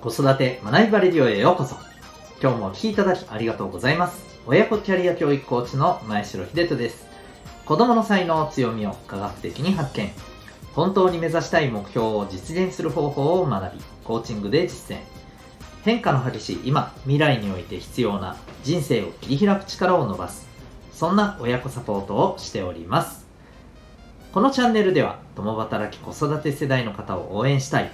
子育て学びバレディオへようこそ。今日もお聴きいただきありがとうございます。親子キャリア教育コーチの前城秀人です。子供の才能、強みを科学的に発見。本当に目指したい目標を実現する方法を学び、コーチングで実践。変化の激しい今、未来において必要な人生を切り開く力を伸ばす。そんな親子サポートをしております。このチャンネルでは、共働き子育て世代の方を応援したい。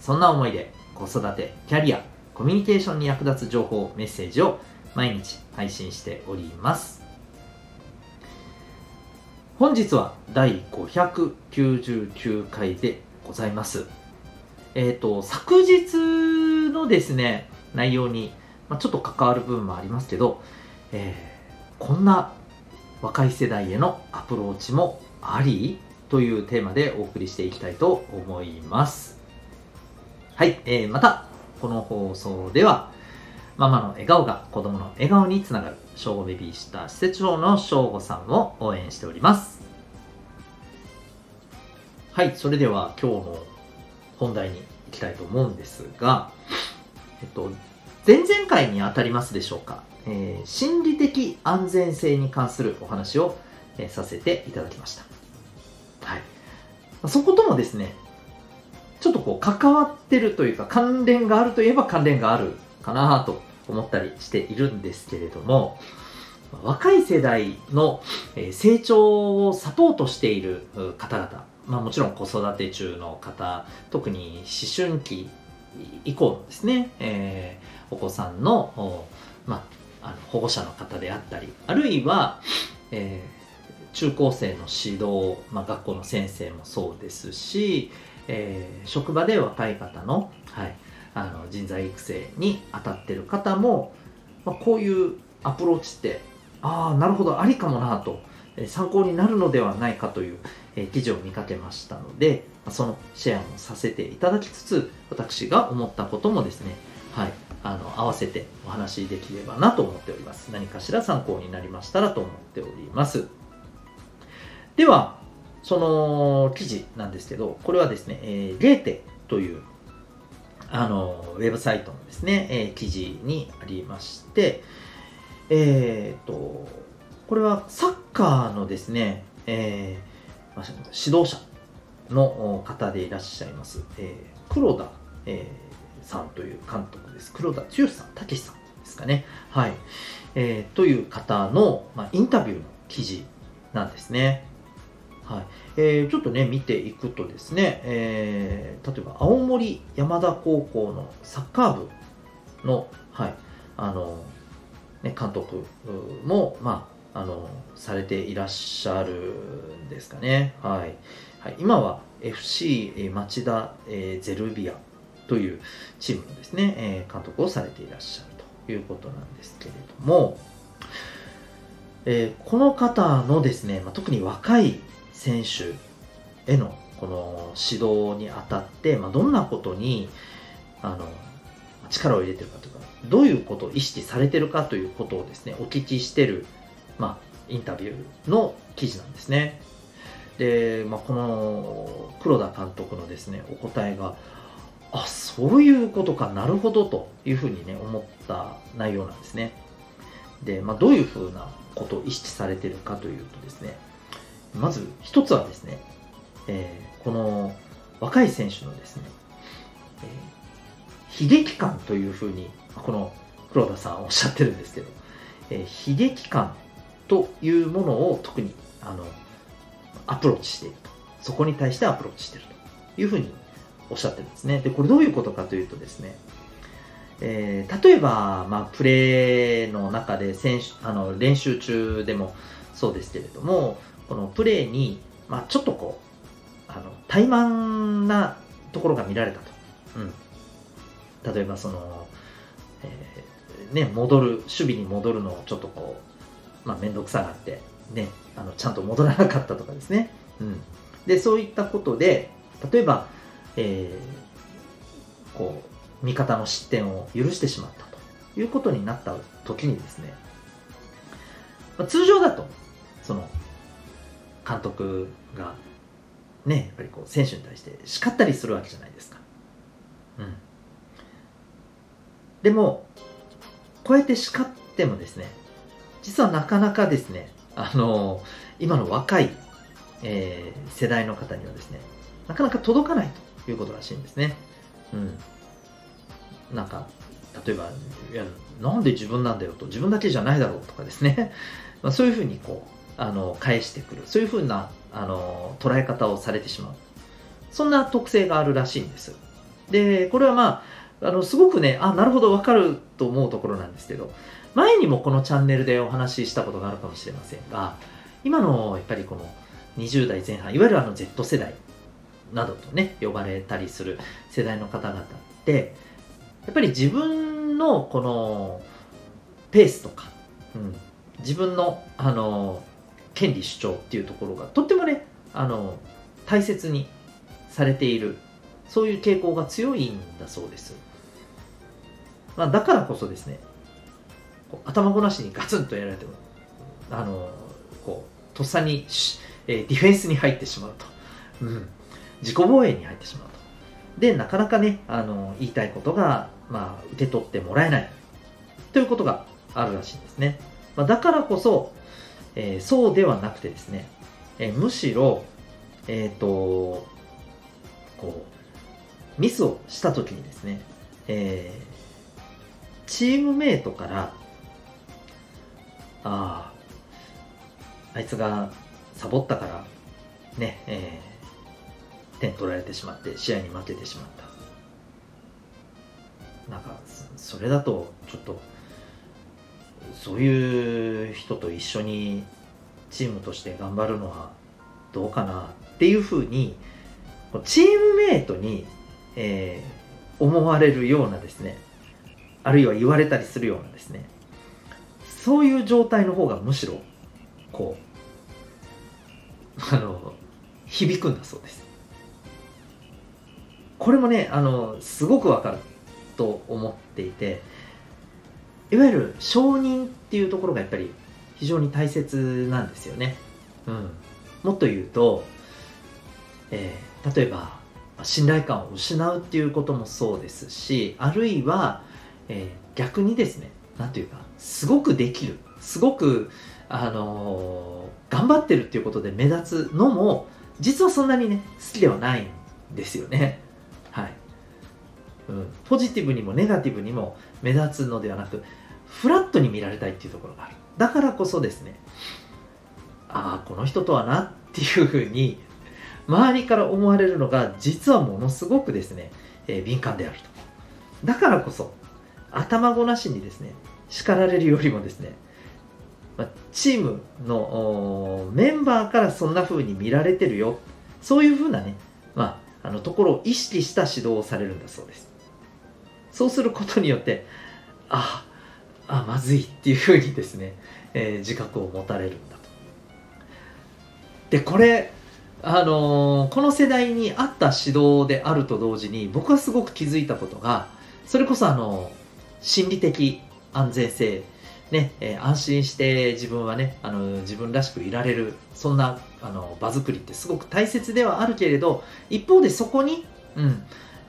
そんな思いで、子育て、キャリア、コミュニケーションに役立つ情報、メッセージを毎日配信しております。本日は第599回でございます。えっ、と、昨日のですね、内容に、まあ、ちょっと関わる部分もありますけど、えーこんな若い世代へのアプローチもありというテーマでお送りしていきたいと思います。はい、えーまた、この放送では、ママの笑顔が子供の笑顔につながる、正午ベビーシッター施設長の正午さんを応援しております。はい、それでは今日の本題に行きたいと思うんですが、えっと、前々回に当たりますでしょうか、えー心理的安全性に関するお話を、えーさせていただきました。はい。そこともですね、ちょっとこう関わってるというか関連があるといえば関連があるかなと思ったりしているんですけれども、若い世代の成長をサポートしている方々、まあもちろん子育て中の方、特に思春期以降ですね、えーお子さんの、まあ、あの保護者の方であったり、あるいは、えー中高生の指導、まあ、学校の先生もそうですし、えー職場で若い方の,、はい、あの人材育成に当たってる方も、まあ、こういうアプローチってああなるほどありかもなと、え参考になるのではないかという、えー記事を見かけましたので、まそのシェアもさせていただきつつ私が思ったこともですね、はい、あの合わせてお話しできればなと思っております。何かしら参考になりましたらと思っております。ではその記事なんですけどこれはですね、えーゲーテというあのウェブサイトのですね、えー記事にありましてえー、とこれはサッカーのですね、えー指導者の方でいらっしゃいます、えー黒田、えーさんという監督です。黒田剛さん武さんですかね。はい、えーという方の、まあ、インタビューの記事なんですね。はい。えーちょっとね見ていくとですね、えー例えば青森山田高校のサッカー部の,、はい。あのね、監督も、まあ、あのされていらっしゃるんですかね、はい。はい、今は FC 町田、えーゼルビアというチームのですね、えー監督をされていらっしゃるということなんですけれども、えーこの方のですね、まあ、特に若い選手へのこの指導にあたって、まあ、どんなことにあの力を入れてるかというかどういうことを意識されてるかということをですねお聞きしてる、まあ、インタビューの記事なんですね。で、まあ、この黒田監督のですねお答えがあそういうことかなるほどというふうにね思った内容なんですね。で、まあ、どういうふうなことを意識されてるかというとですねまず一つはですね、えーこの若い選手のですね、えー悲劇感というふうにこの黒田さんおっしゃってるんですけど、えー悲劇感というものを特にあのアプローチしていると。そこに対してアプローチしているというふうにおっしゃってるんですね。でこれどういうことかというとですねえー例えば、まあ、プレーの中で選手あの練習中でもそうですけれどもこのプレーに、まあ、ちょっとこうあの怠慢なところが見られたと、うん、例えばその、えーね、戻る守備に戻るのをちょっとこう、まあ、面倒くさがって、ね、あのちゃんと戻らなかったとかですね、うん、でそういったことで例えば、えーこう味方の失点を許してしまったということになった時にですね、まあ通常だとその監督がねやっぱりこう選手に対して叱ったりするわけじゃないですか。うん、でも、こうやって叱ってもですね、実はなかなかですね、あの今の若い、えー、世代の方にはですね、なかなか届かないということらしいんですね。うん。なんか、例えば、いや、なんで自分なんだよと、自分だけじゃないだろうとかですね、まあ、そういうふうにこう、あの、返してくる。そういうふうな、あの、捉え方をされてしまう。そんな特性があるらしいんです。で、これはまあ、あの、すごくね、あ、なるほどわかると思うところなんですけど、前にもこのチャンネルでお話ししたことがあるかもしれませんが、今のやっぱりこの20代前半、いわゆるあの Z 世代などとね、呼ばれたりする世代の方々って、やっぱり自分のこのペースとか、うん、自分のあの権利主張っていうところがとってもね、あの大切にされているそういう傾向が強いんだそうです。まあ、だからこそですね、頭ごなしにガツンとやられても、あの、こう、とっさに、え、ディフェンスに入ってしまうと。うん。自己防衛に入ってしまうと。で、なかなかね、あの、言いたいことが、まあ、受け取ってもらえない。ということがあるらしいんですね。まあ、だからこそ、えー、そうではなくてですね、えー、むしろ、えっ、ー、と、こう、ミスをしたときにですね、えー、チームメイトから、ああ、あいつがサボったから、ね、えー、点取られてしまって、試合に負けてしまった。なんか、それだと、ちょっと、そういう人と一緒にチームとして頑張るのはどうかなっていうふうに、チームメイトに、えー、思われるようなですね、あるいは言われたりするようなですね、そういう状態の方がむしろ、こう、あの、響くんだそうです。これもね、あの、すごくわかると思っていて、いわゆる承認っていうところがやっぱり非常に大切なんですよね。うん。もっと言うと、えー、例えば、信頼感を失うっていうこともそうですし、あるいは、えー、逆にですね、なんていうか、すごくできる、すごく、あのー、頑張ってるっていうことで目立つのも、実はそんなにね、好きではないんですよね。うん、ポジティブにもネガティブにも目立つのではなく、フラットに見られたいっていうところがある。だからこそですね、ああ、この人とはなっていうふうに、周りから思われるのが、実はものすごくですね、えー、敏感であると。だからこそ、頭ごなしにですね、叱られるよりもですね、チームのメンバーからそんな風に見られてるよ。そういう風なね、まあ、あのところを意識した指導をされるんだそうです。そうすることによって、ああ、まずいっていう風にですね、えー、自覚を持たれるんだと。で、これ、あのー、この世代に合った指導であると同時に、僕はすごく気づいたことが、それこそあの、心理的安全性、ね、えー、安心して自分はね、あの、自分らしくいられる、そんな、あの、場作りってすごく大切ではあるけれど、一方でそこに、うん、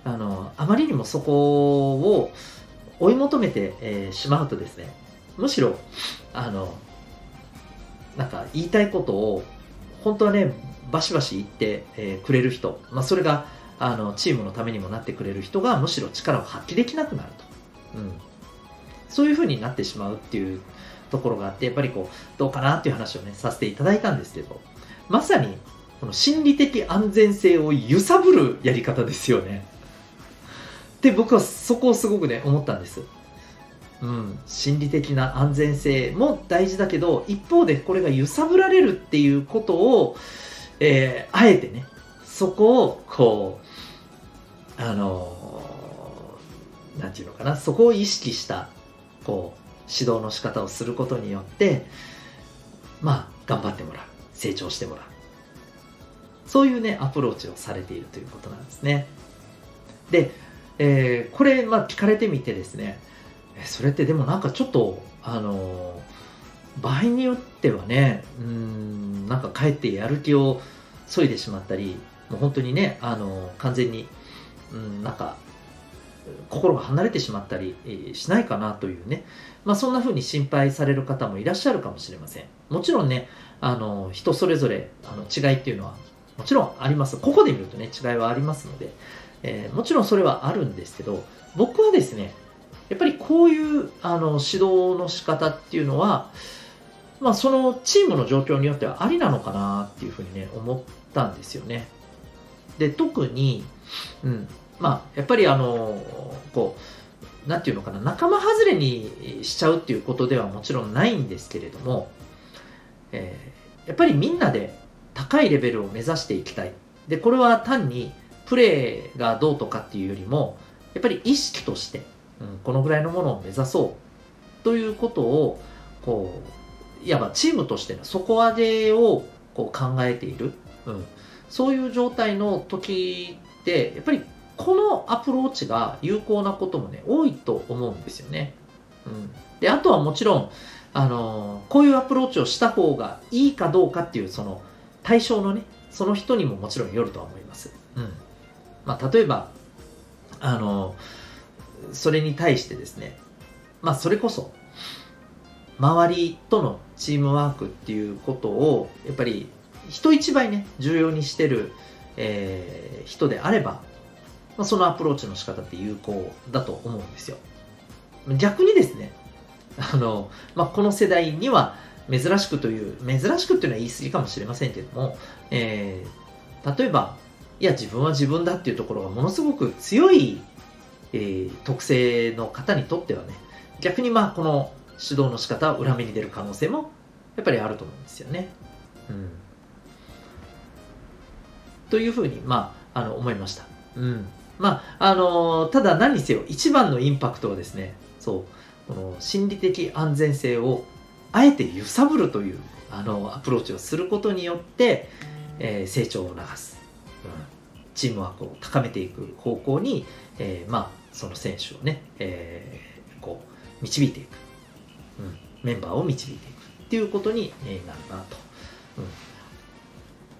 あの、あまりにもそこを追い求めて、えー、しまうとですね、むしろ、あの、なんか言いたいことを、本当はね、バシバシ言って、えー、くれる人、まあ、それが、あの、チームのためにもなってくれる人が、むしろ力を発揮できなくなると。うん、そういう風になってしまうっていうところがあって、やっぱりこう、どうかなっていう話をね、させていただいたんですけど、まさに、この心理的安全性を揺さぶるやり方ですよね。で、僕はそこをすごくね、思ったんです。うん、心理的な安全性も大事だけど、一方でこれが揺さぶられるっていうことを、えー、あえてね、そこを、こう、あのなんていうのかな、そこを意識した、こう、指導の仕方をすることによって、まあ、頑張ってもらう。成長してもらう。そういうね、アプローチをされているということなんですね。で、えー、これ、まあ、聞かれてみてですね、それってでもなんかちょっと、あの、場合によってはね、うん、なんかかえってやる気を削いでしまったり、もう本当にね、あの、完全に、うん、なんか、心が離れてしまったりしないかなというね、まあ、そんな風に心配される方もいらっしゃるかもしれません。もちろんねあの人それぞれあの違いっていうのはもちろんあります。ここで見るとね違いはありますので、えー、もちろんそれはあるんですけど僕はですねやっぱりこういうあの指導の仕方っていうのはまあ、そのチームの状況によってはありなのかなっていうふうにね思ったんですよね。で特に、うんまあ、やっぱりあのこうなんていうのかな仲間外れにしちゃうっていうことではもちろんないんですけれども、えー、やっぱりみんなで高いレベルを目指していきたいでこれは単にプレーがどうとかっていうよりもやっぱり意識として、うん、このぐらいのものを目指そうということをこういわばチームとしての底上げをこう考えている、うん、そういう状態の時ってやっぱりこのアプローチが有効なこともね多いと思うんですよね。うん、であとはもちろんあのこういうアプローチをした方がいいかどうかっていうその対象のねその人にももちろんよるとは思います。うんまあ、例えばあのそれに対してですねまあそれこそ周りとのチームワークっていうことをやっぱり人一倍ね重要にしてる、えー、人であれば、まあ、そのアプローチの仕方って有効だと思うんですよ。逆にですねあの、まあ、この世代には珍しくという珍しくっていうのは言い過ぎかもしれませんけども、えー、例えばいや自分は自分だっていうところがものすごく強い、えー、特性の方にとってはね逆にまあこの指導の仕方は裏目に出る可能性もやっぱりあると思うんですよね。うん、というふうに、まあ、あの思いました。うんまああのただ何にせよ一番のインパクトはですねそうこの心理的安全性をあえて揺さぶるというあのアプローチをすることによって、えー、成長を促す、チームワークを高めていく方向に、えー、まあその選手をね、えー、こう導いていく。うん、メンバーを導いていくっていうことになるなと、うん、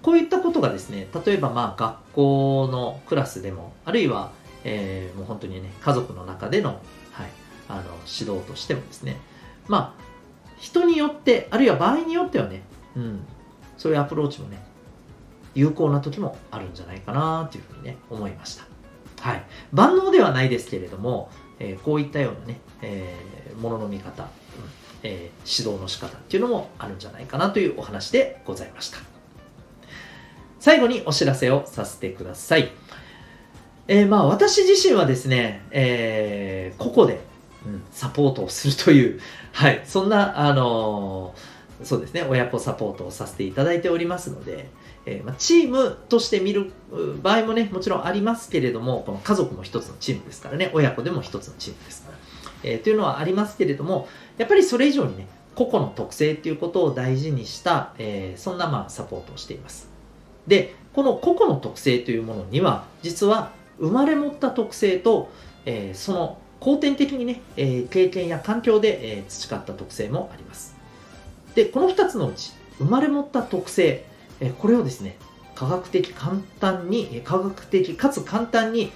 こういったことがですね例えばまあ学校のクラスでもあるいは、えー、もう本当にね家族の中での,、はい、あの指導としてもですねまあ人によってあるいは場合によってはね、うん、そういうアプローチもね有効な時もあるんじゃないかなというふうにね思いました。はい、万能ではないですけれども、えー、こういったようなね、えー、ものの見方、えー、指導の仕方っていうのもあるんじゃないかなというお話でございました。最後にお知らせをさせてください。えー、まあ私自身はですね、えー、個々で、うん、サポートをするという、はい、そんな、あのー、そうですね、親子サポートをさせていただいておりますので、えー、まあ、チームとして見る場合もね、もちろんありますけれども、この家族も一つのチームですからね、親子でも一つのチームですから、えー、というのはありますけれども、やっぱりそれ以上にね、個々の特性っていうことを大事にした、えー、そんなまあサポートをしています。で、この個々の特性というものには、実は生まれ持った特性と、えー、その後天的にね、えー、経験や環境で、えー、培った特性もあります。で、この2つのうち、生まれ持った特性、これをですね、科学的簡単に、科学的かつ簡単に、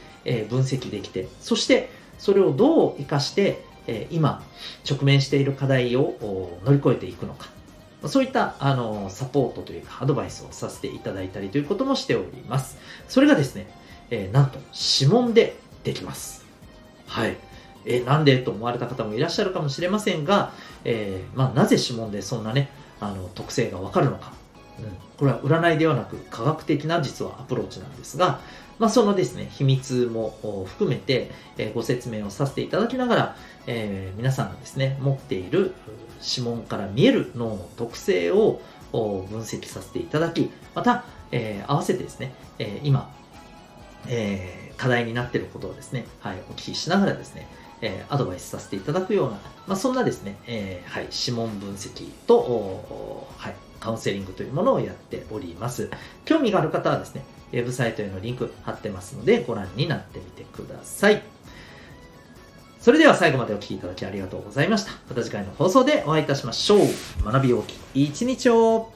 分析できて、そしてそれをどう活かして、今直面している課題を乗り越えていくのか。そういったあのサポートというかアドバイスをさせていただいたりということもしております。それがですね、え、なんと指紋でできます。はい。えー、なんでと思われた方もいらっしゃるかもしれませんが、えー、まあ、なぜ指紋でそんなねあの特性がわかるのか、うん、これは占いではなく科学的な実はアプローチなんですが、まあ、そのですね、秘密も含めて、えご説明をさせていただきながら、えー、皆さんがですね、持っている指紋から見える脳の特性を分析させていただき、また、えー、合わせてですね、えー、今、えー、課題になっていることをですね、はい、お聞きしながらですね、えアドバイスさせていただくような、まあ、そんなですね、えはい、指紋分析と、はい、カウンセリングというものをやっております。興味がある方はですね、ウェブサイトへのリンク貼ってますのでご覧になってみてください。それでは最後までお聴きいただきありがとうございました。また次回の放送でお会いいたしましょう。学び大きい一日を